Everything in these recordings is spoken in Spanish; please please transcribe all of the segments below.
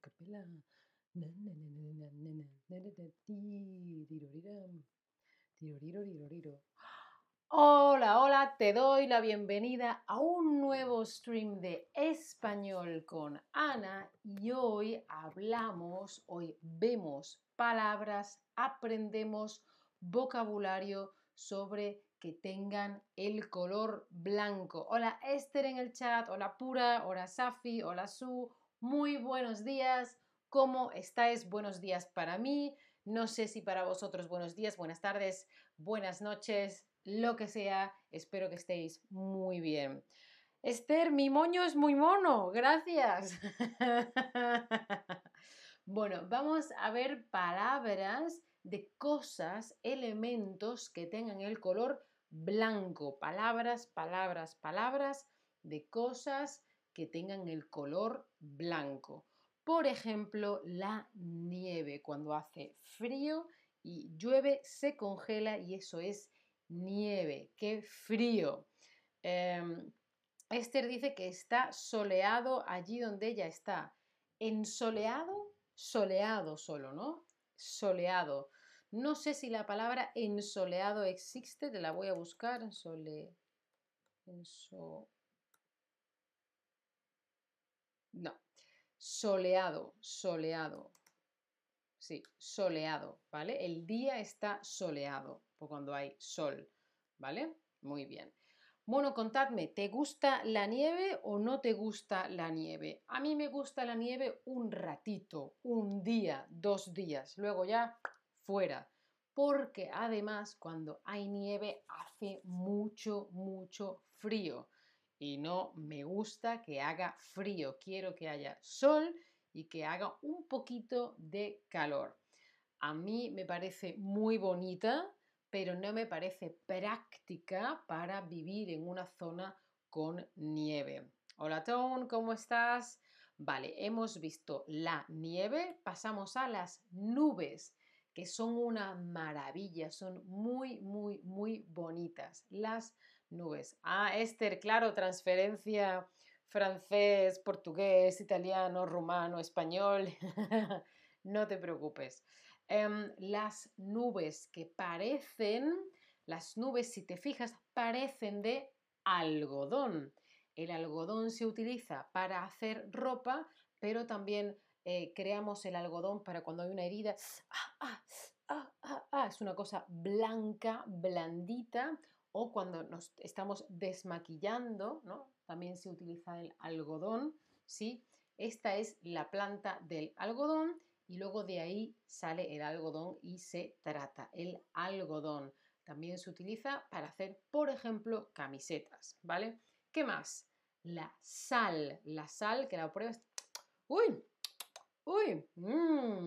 Capela. Hola, hola, te doy la bienvenida a un nuevo stream de español con Ana y hoy hablamos, hoy vemos palabras, aprendemos vocabulario sobre que tengan el color blanco. Hola Esther en el chat, hola Pura, hola Safi, hola Su, muy buenos días. ¿Cómo estáis? Buenos días para mí. No sé si para vosotros buenos días, buenas tardes, buenas noches, lo que sea. Espero que estéis muy bien. Esther, mi moño es muy mono, gracias. bueno, vamos a ver palabras de cosas, elementos que tengan el color blanco, palabras, palabras, palabras de cosas que tengan el color blanco. Por ejemplo, la nieve. Cuando hace frío y llueve, se congela y eso es nieve. ¡Qué frío! Em, Esther dice que está soleado allí donde ella está. ¿Ensoleado? Soleado solo, ¿no? Soleado. No sé si la palabra ensoleado existe, te la voy a buscar. Sole... No. Soleado, soleado. Sí, soleado, ¿vale? El día está soleado, cuando hay sol, ¿vale? Muy bien. Bueno, contadme, ¿te gusta la nieve o no te gusta la nieve? A mí me gusta la nieve un ratito, un día, dos días, luego ya fuera, porque además cuando hay nieve hace mucho, mucho frío y no me gusta que haga frío, quiero que haya sol y que haga un poquito de calor. A mí me parece muy bonita, pero no me parece práctica para vivir en una zona con nieve. Hola Tom, ¿cómo estás? Vale, hemos visto la nieve, pasamos a las nubes que son una maravilla, son muy, muy, muy bonitas las nubes. Ah, Esther, claro, transferencia francés, portugués, italiano, rumano, español. no te preocupes. Em, las nubes que parecen, las nubes, si te fijas, parecen de algodón. El algodón se utiliza para hacer ropa, pero también eh, creamos el algodón para cuando hay una herida. Ah, ah, ah, es una cosa blanca, blandita. O cuando nos estamos desmaquillando, ¿no? también se utiliza el algodón. ¿sí? Esta es la planta del algodón y luego de ahí sale el algodón y se trata el algodón. También se utiliza para hacer, por ejemplo, camisetas, ¿vale? ¿Qué más? La sal. La sal, que la pruebas. ¡Uy! Uy, mm,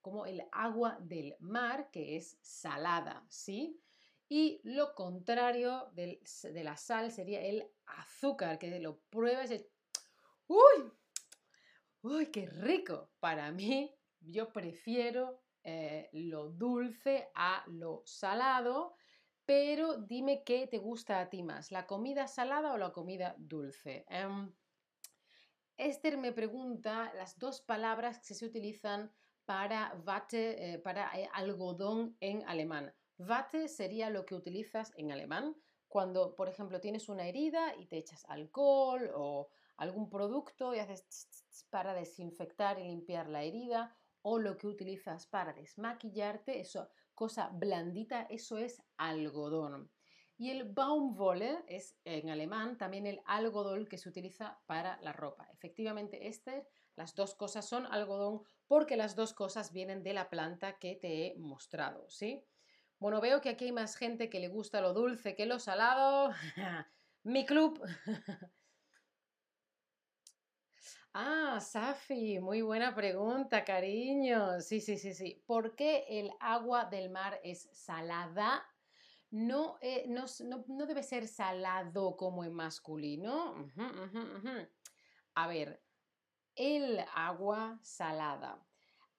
como el agua del mar, que es salada, ¿sí? Y lo contrario de la sal sería el azúcar, que lo pruebas y ¡Uy! ¡Uy, qué rico! Para mí, yo prefiero eh, lo dulce a lo salado, pero dime qué te gusta a ti más, la comida salada o la comida dulce. Em, Esther me pregunta las dos palabras que se utilizan para Watte, eh, para eh, algodón en alemán. Watte sería lo que utilizas en alemán cuando, por ejemplo, tienes una herida y te echas alcohol o algún producto y haces para desinfectar y limpiar la herida o lo que utilizas para desmaquillarte, eso, cosa blandita, eso es algodón. Y el Baumwolle es en alemán también el algodón que se utiliza para la ropa. Efectivamente, Esther, las dos cosas son algodón porque las dos cosas vienen de la planta que te he mostrado, ¿sí? Bueno, veo que aquí hay más gente que le gusta lo dulce que lo salado. Mi club. ah, Safi, muy buena pregunta, cariño. Sí, sí, sí, sí. ¿Por qué el agua del mar es salada? Eh, no, no, debe ser salado como en masculino. A ver, el agua salada.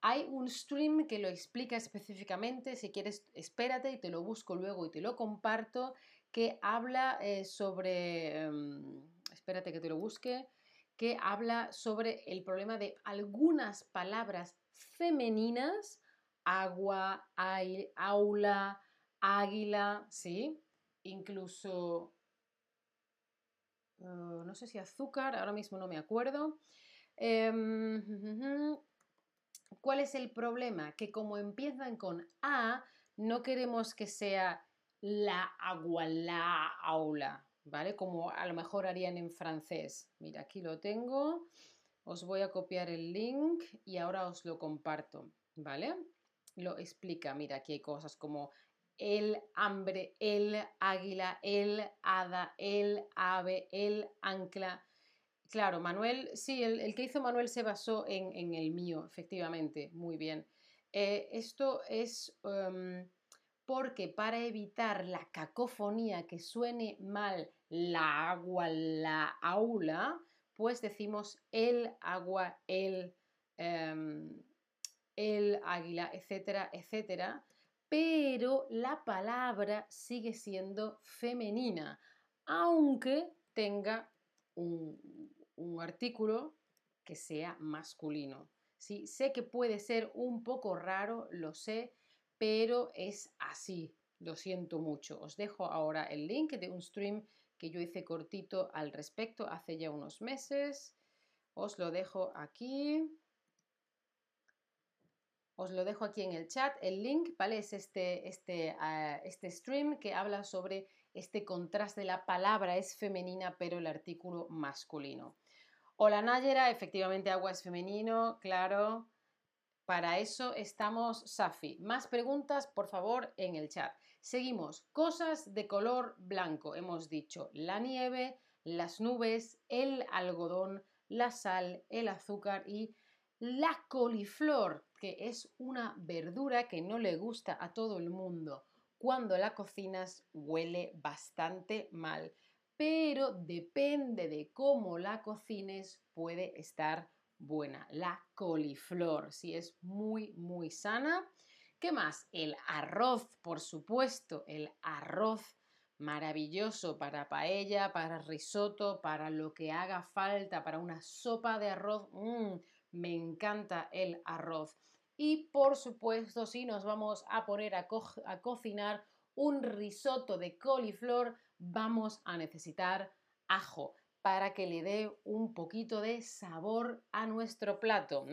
Hay un stream que lo explica específicamente, si quieres espérate y te lo busco luego y te lo comparto, que habla eh, sobre, em, espérate que te lo busque, que habla sobre el problema de algunas palabras femeninas, agua, aula, águila, ¿sí? Incluso, eh, no sé si azúcar, ahora mismo no me acuerdo. Em, ¿Cuál es el problema? Que como empiezan con A, no queremos que sea la agua, la aula, ¿vale? Como a lo mejor harían en francés. Mira, aquí lo tengo. Os voy a copiar el link y ahora os lo comparto, ¿vale? Lo explica. Mira, aquí hay cosas como el hambre, el águila, el hada, el ave, el ancla. Claro, Manuel, sí, el, que hizo Manuel se basó en, el mío, efectivamente, muy bien. Eh, esto es em, porque para evitar la cacofonía que suene mal la agua, la aula, pues decimos el agua, el, em, el águila, etcétera, etcétera, pero la palabra sigue siendo femenina, aunque tenga un, artículo que sea masculino. Sí, sé que puede ser un poco raro, lo sé, pero es así. Lo siento mucho. Os dejo ahora el link de un stream que yo hice cortito al respecto hace ya unos meses. Os lo dejo aquí. Os lo dejo aquí en el chat. El link, ¿vale? Es este, este, ah, este stream que habla sobre este contraste la palabra es femenina, pero el artículo masculino. Hola Nayera, efectivamente agua es femenino, claro. Para eso estamos, Safi. Más preguntas, por favor, en el chat. Seguimos. Cosas de color blanco. Hemos dicho la nieve, las nubes, el algodón, la sal, el azúcar y la coliflor, que es una verdura que no le gusta a todo el mundo. Cuando la cocinas huele bastante mal pero depende de cómo la cocines, puede estar buena. La coliflor, si es muy, muy sana. ¿Qué más? El arroz, por supuesto, el arroz maravilloso para paella, para risotto, para lo que haga falta, para una sopa de arroz. Mm, me encanta el arroz. Y por supuesto, si nos vamos a poner a, cocinar un risotto de coliflor, vamos a necesitar ajo para que le dé un poquito de sabor a nuestro plato.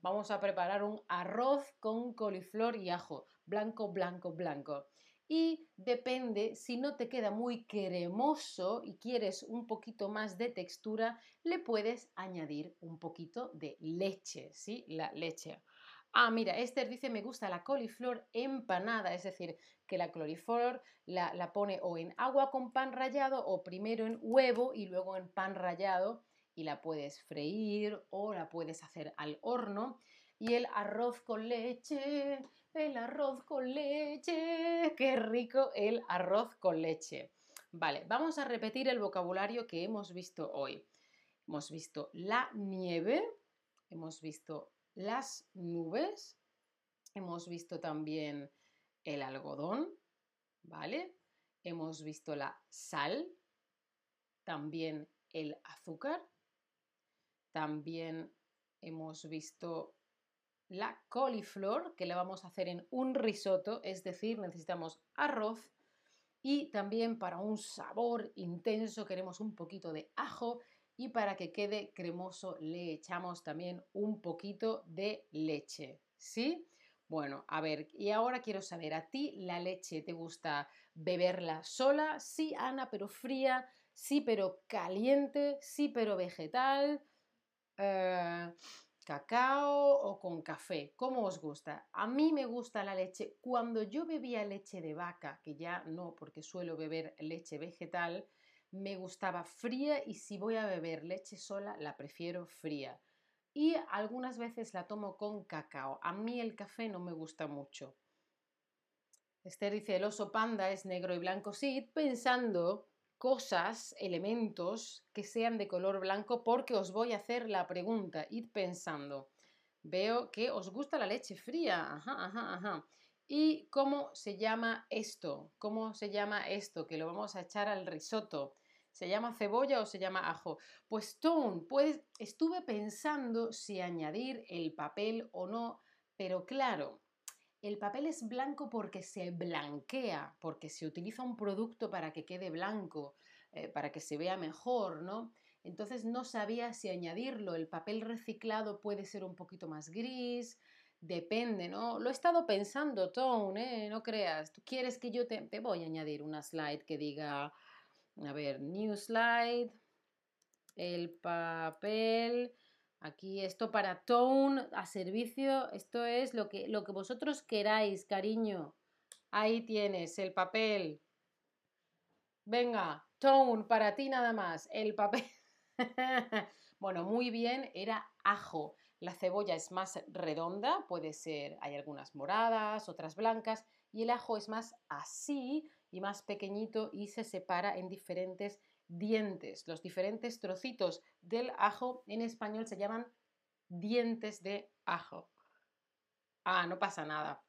Vamos a preparar un arroz con coliflor y ajo, blanco, blanco, blanco. Y depende, si no te queda muy cremoso y quieres un poquito más de textura, le puedes añadir un poquito de leche, ¿sí? La leche. Ah, mira, Esther dice, me gusta la coliflor empanada, es decir, que la coliflor la, pone o en agua con pan rallado o primero en huevo y luego en pan rallado y la puedes freír o la puedes hacer al horno. Y el arroz con leche, el arroz con leche, qué rico el arroz con leche. Vale, vamos a repetir el vocabulario que hemos visto hoy. Hemos visto la nieve, hemos visto las nubes, hemos visto también el algodón, ¿vale? Hemos visto la sal, también el azúcar, también hemos visto la coliflor, que le vamos a hacer en un risotto, es decir, necesitamos arroz y también para un sabor intenso queremos un poquito de ajo y para que quede cremoso le echamos también un poquito de leche, ¿sí? Bueno, a ver, y ahora quiero saber, ¿a ti la leche te gusta beberla sola? Sí, Ana, pero fría, sí, pero caliente, sí, pero vegetal, eh, cacao o con café, ¿cómo os gusta? A mí me gusta la leche, cuando yo bebía leche de vaca, que ya no, porque suelo beber leche vegetal, me gustaba fría y si voy a beber leche sola, la prefiero fría. Y algunas veces la tomo con cacao. A mí el café no me gusta mucho. Esther dice, el oso panda es negro y blanco. Sí, pensando cosas, elementos que sean de color blanco porque os voy a hacer la pregunta. Id pensando. Veo que os gusta la leche fría. Ajá, ajá, ajá. ¿Y cómo se llama esto? ¿Cómo se llama esto? Que lo vamos a echar al risotto. ¿Se llama cebolla o se llama ajo? Pues Tone, pues estuve pensando si añadir el papel o no, pero claro, el papel es blanco porque se blanquea, porque se utiliza un producto para que quede blanco, eh, para que se vea mejor, ¿no? Entonces no sabía si añadirlo. El papel reciclado puede ser un poquito más gris, depende, ¿no? Lo he estado pensando, Tone, ¿eh? No creas. Tú quieres que yo te, te voy a añadir una slide que diga, a ver, new slide, el papel Aquí esto para tone a servicio, esto es lo que, lo que vosotros queráis, cariño. Ahí tienes el papel. Venga, tone para ti nada más, el papel. bueno, muy bien, era ajo. La cebolla es más redonda, puede ser, hay algunas moradas, otras blancas, y el ajo es más así y más pequeñito y se separa en diferentes dientes. Los diferentes trocitos del ajo en español se llaman dientes de ajo. Ah, no pasa nada.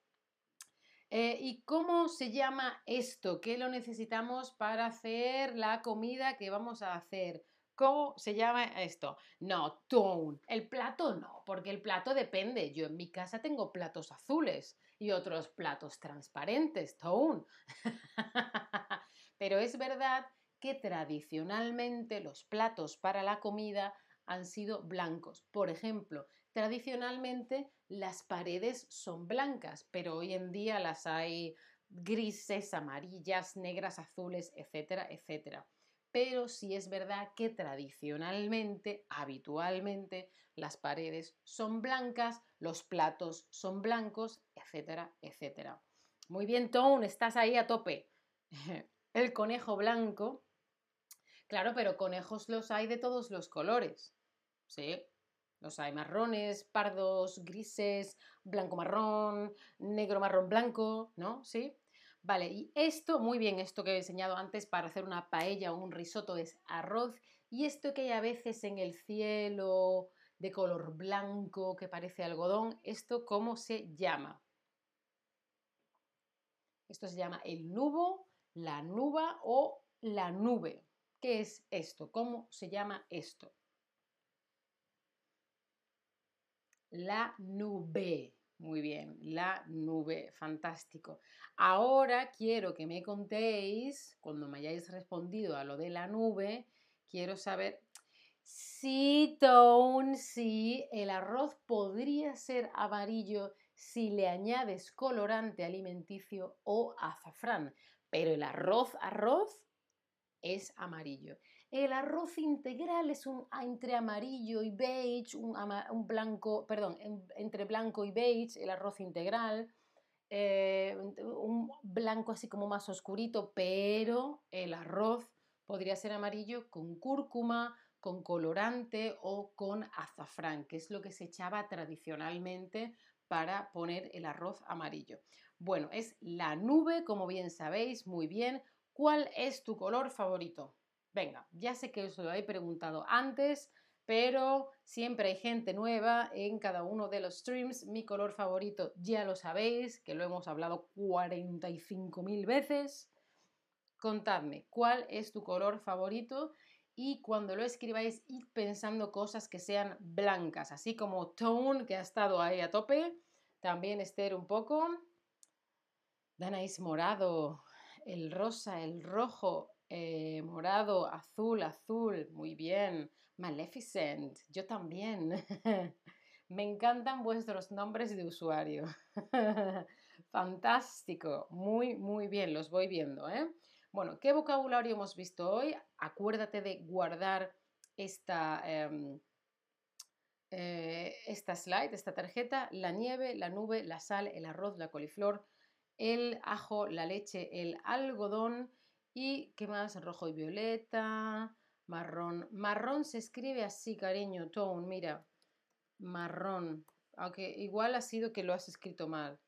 Eh, ¿Y cómo se llama esto? ¿Qué lo necesitamos para hacer la comida que vamos a hacer? ¿Cómo se llama esto? No, tone. El plato no, porque el plato depende. Yo en mi casa tengo platos azules y otros platos transparentes, tone. Pero es verdad que tradicionalmente los platos para la comida han sido blancos. Por ejemplo, tradicionalmente las paredes son blancas, pero hoy en día las hay grises, amarillas, negras, azules, etcétera, etcétera. Pero sí es verdad que tradicionalmente, habitualmente, las paredes son blancas, los platos son blancos, etcétera, etcétera. Muy bien, Tone, estás ahí a tope. El conejo blanco Claro, pero conejos los hay de todos los colores. Sí, los hay marrones, pardos, grises, blanco marrón, negro marrón blanco, ¿no? Sí. Vale, y esto, muy bien, esto que he enseñado antes para hacer una paella o un risotto es arroz. Y esto que hay a veces en el cielo de color blanco que parece algodón, ¿esto cómo se llama? Esto se llama el nubo, la nuba o la nube. ¿Qué es esto? ¿Cómo se llama esto? La nube. Muy bien, la nube, fantástico. Ahora quiero que me contéis, cuando me hayáis respondido a lo de la nube, quiero saber si, si el arroz podría ser amarillo si le añades colorante alimenticio o azafrán. Pero el arroz, arroz, es amarillo. El arroz integral es un entre amarillo y beige, un, blanco, perdón, entre blanco y beige, el arroz integral. Eh, un blanco así como más oscurito, pero el arroz podría ser amarillo con cúrcuma, con colorante o con azafrán, que es lo que se echaba tradicionalmente para poner el arroz amarillo. Bueno, es la nube, como bien sabéis, muy bien, ¿Cuál es tu color favorito? Venga, ya sé que os lo he preguntado antes, pero siempre hay gente nueva en cada uno de los streams. Mi color favorito ya lo sabéis, que lo hemos hablado 45.000 veces. Contadme, ¿cuál es tu color favorito? Y cuando lo escribáis, id pensando cosas que sean blancas, así como Tone, que ha estado ahí a tope. También Esther un poco. Danais morado, el rosa, el rojo, eh, morado, azul, azul, muy bien. Maleficent, yo también. Me encantan vuestros nombres de usuario. Fantástico, muy, muy bien, los voy viendo. ¿eh? Bueno, ¿qué vocabulario hemos visto hoy? Acuérdate de guardar esta, em, eh, esta slide, esta tarjeta, la nieve, la nube, la sal, el arroz, la coliflor, el ajo, la leche, el algodón y ¿qué más? Rojo y violeta, marrón. Marrón se escribe así, cariño, tone, mira, marrón. Aunque igual ha sido que lo has escrito mal.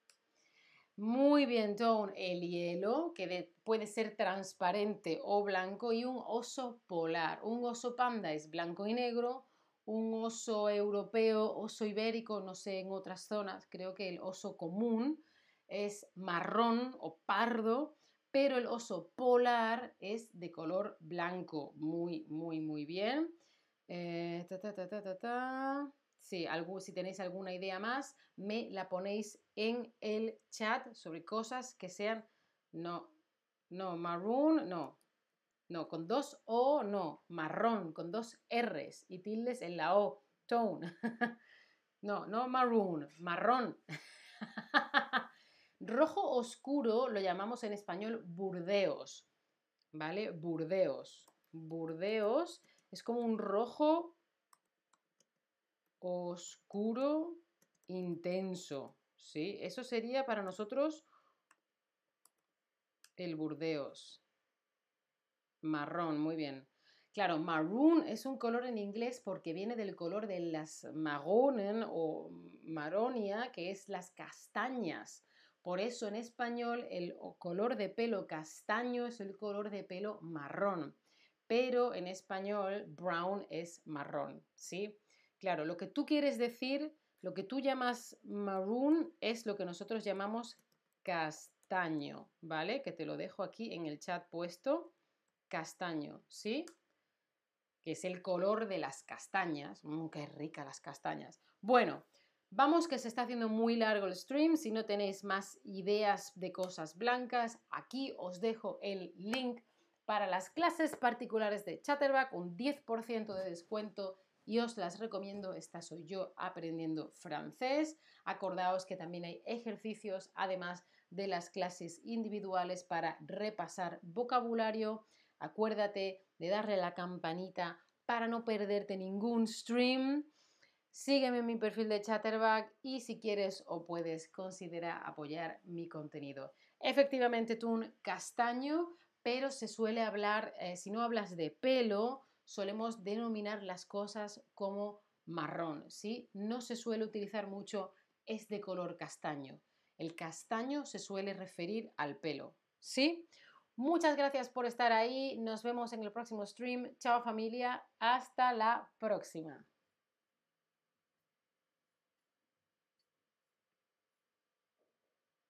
Muy bien, Tone. El hielo, que puede ser transparente o blanco, y un oso polar. Un oso panda es blanco y negro. Un oso europeo, oso ibérico, no sé, en otras zonas, creo que el oso común es marrón o pardo, pero el oso polar es de color blanco. Muy, muy, muy bien. Eh, si tenéis alguna idea más, me la ponéis en el chat sobre cosas que sean, no, no, maroon, no, no, con dos O, no, marrón, con dos R's y tildes en la O, tone. no, no maroon, marrón. Rojo oscuro lo llamamos en español burdeos, ¿vale? Burdeos. Burdeos es como un rojo oscuro intenso, ¿sí? Eso sería para nosotros el Burdeos. Marrón, muy bien. Claro, maroon es un color en inglés porque viene del color de las maronen o maronia, que es las castañas. Por eso en español el color de pelo castaño es el color de pelo marrón. Pero en español brown es marrón, ¿sí? Claro, lo que tú quieres decir, lo que tú llamas maroon es lo que nosotros llamamos castaño, ¿vale? Que te lo dejo aquí en el chat puesto. Castaño, ¿sí? Que es el color de las castañas. Mm, qué rica las castañas. Bueno, vamos que se está haciendo muy largo el stream. Si no tenéis más ideas de cosas blancas, aquí os dejo el link para las clases particulares de Chatterback, un 10% de descuento y os las recomiendo. Esta soy yo aprendiendo francés. Acordaos que también hay ejercicios, además de las clases individuales para repasar vocabulario. Acuérdate de darle la campanita para no perderte ningún stream. Sígueme en mi perfil de Chatterback y si quieres o puedes, considera apoyar mi contenido. Efectivamente, tú un castaño, pero se suele hablar, eh, si no hablas de pelo, solemos denominar las cosas como marrón, ¿sí? No se suele utilizar mucho es de color castaño. El castaño se suele referir al pelo, ¿sí? Muchas gracias por estar ahí. Nos vemos en el próximo stream. Chao familia. Hasta la próxima.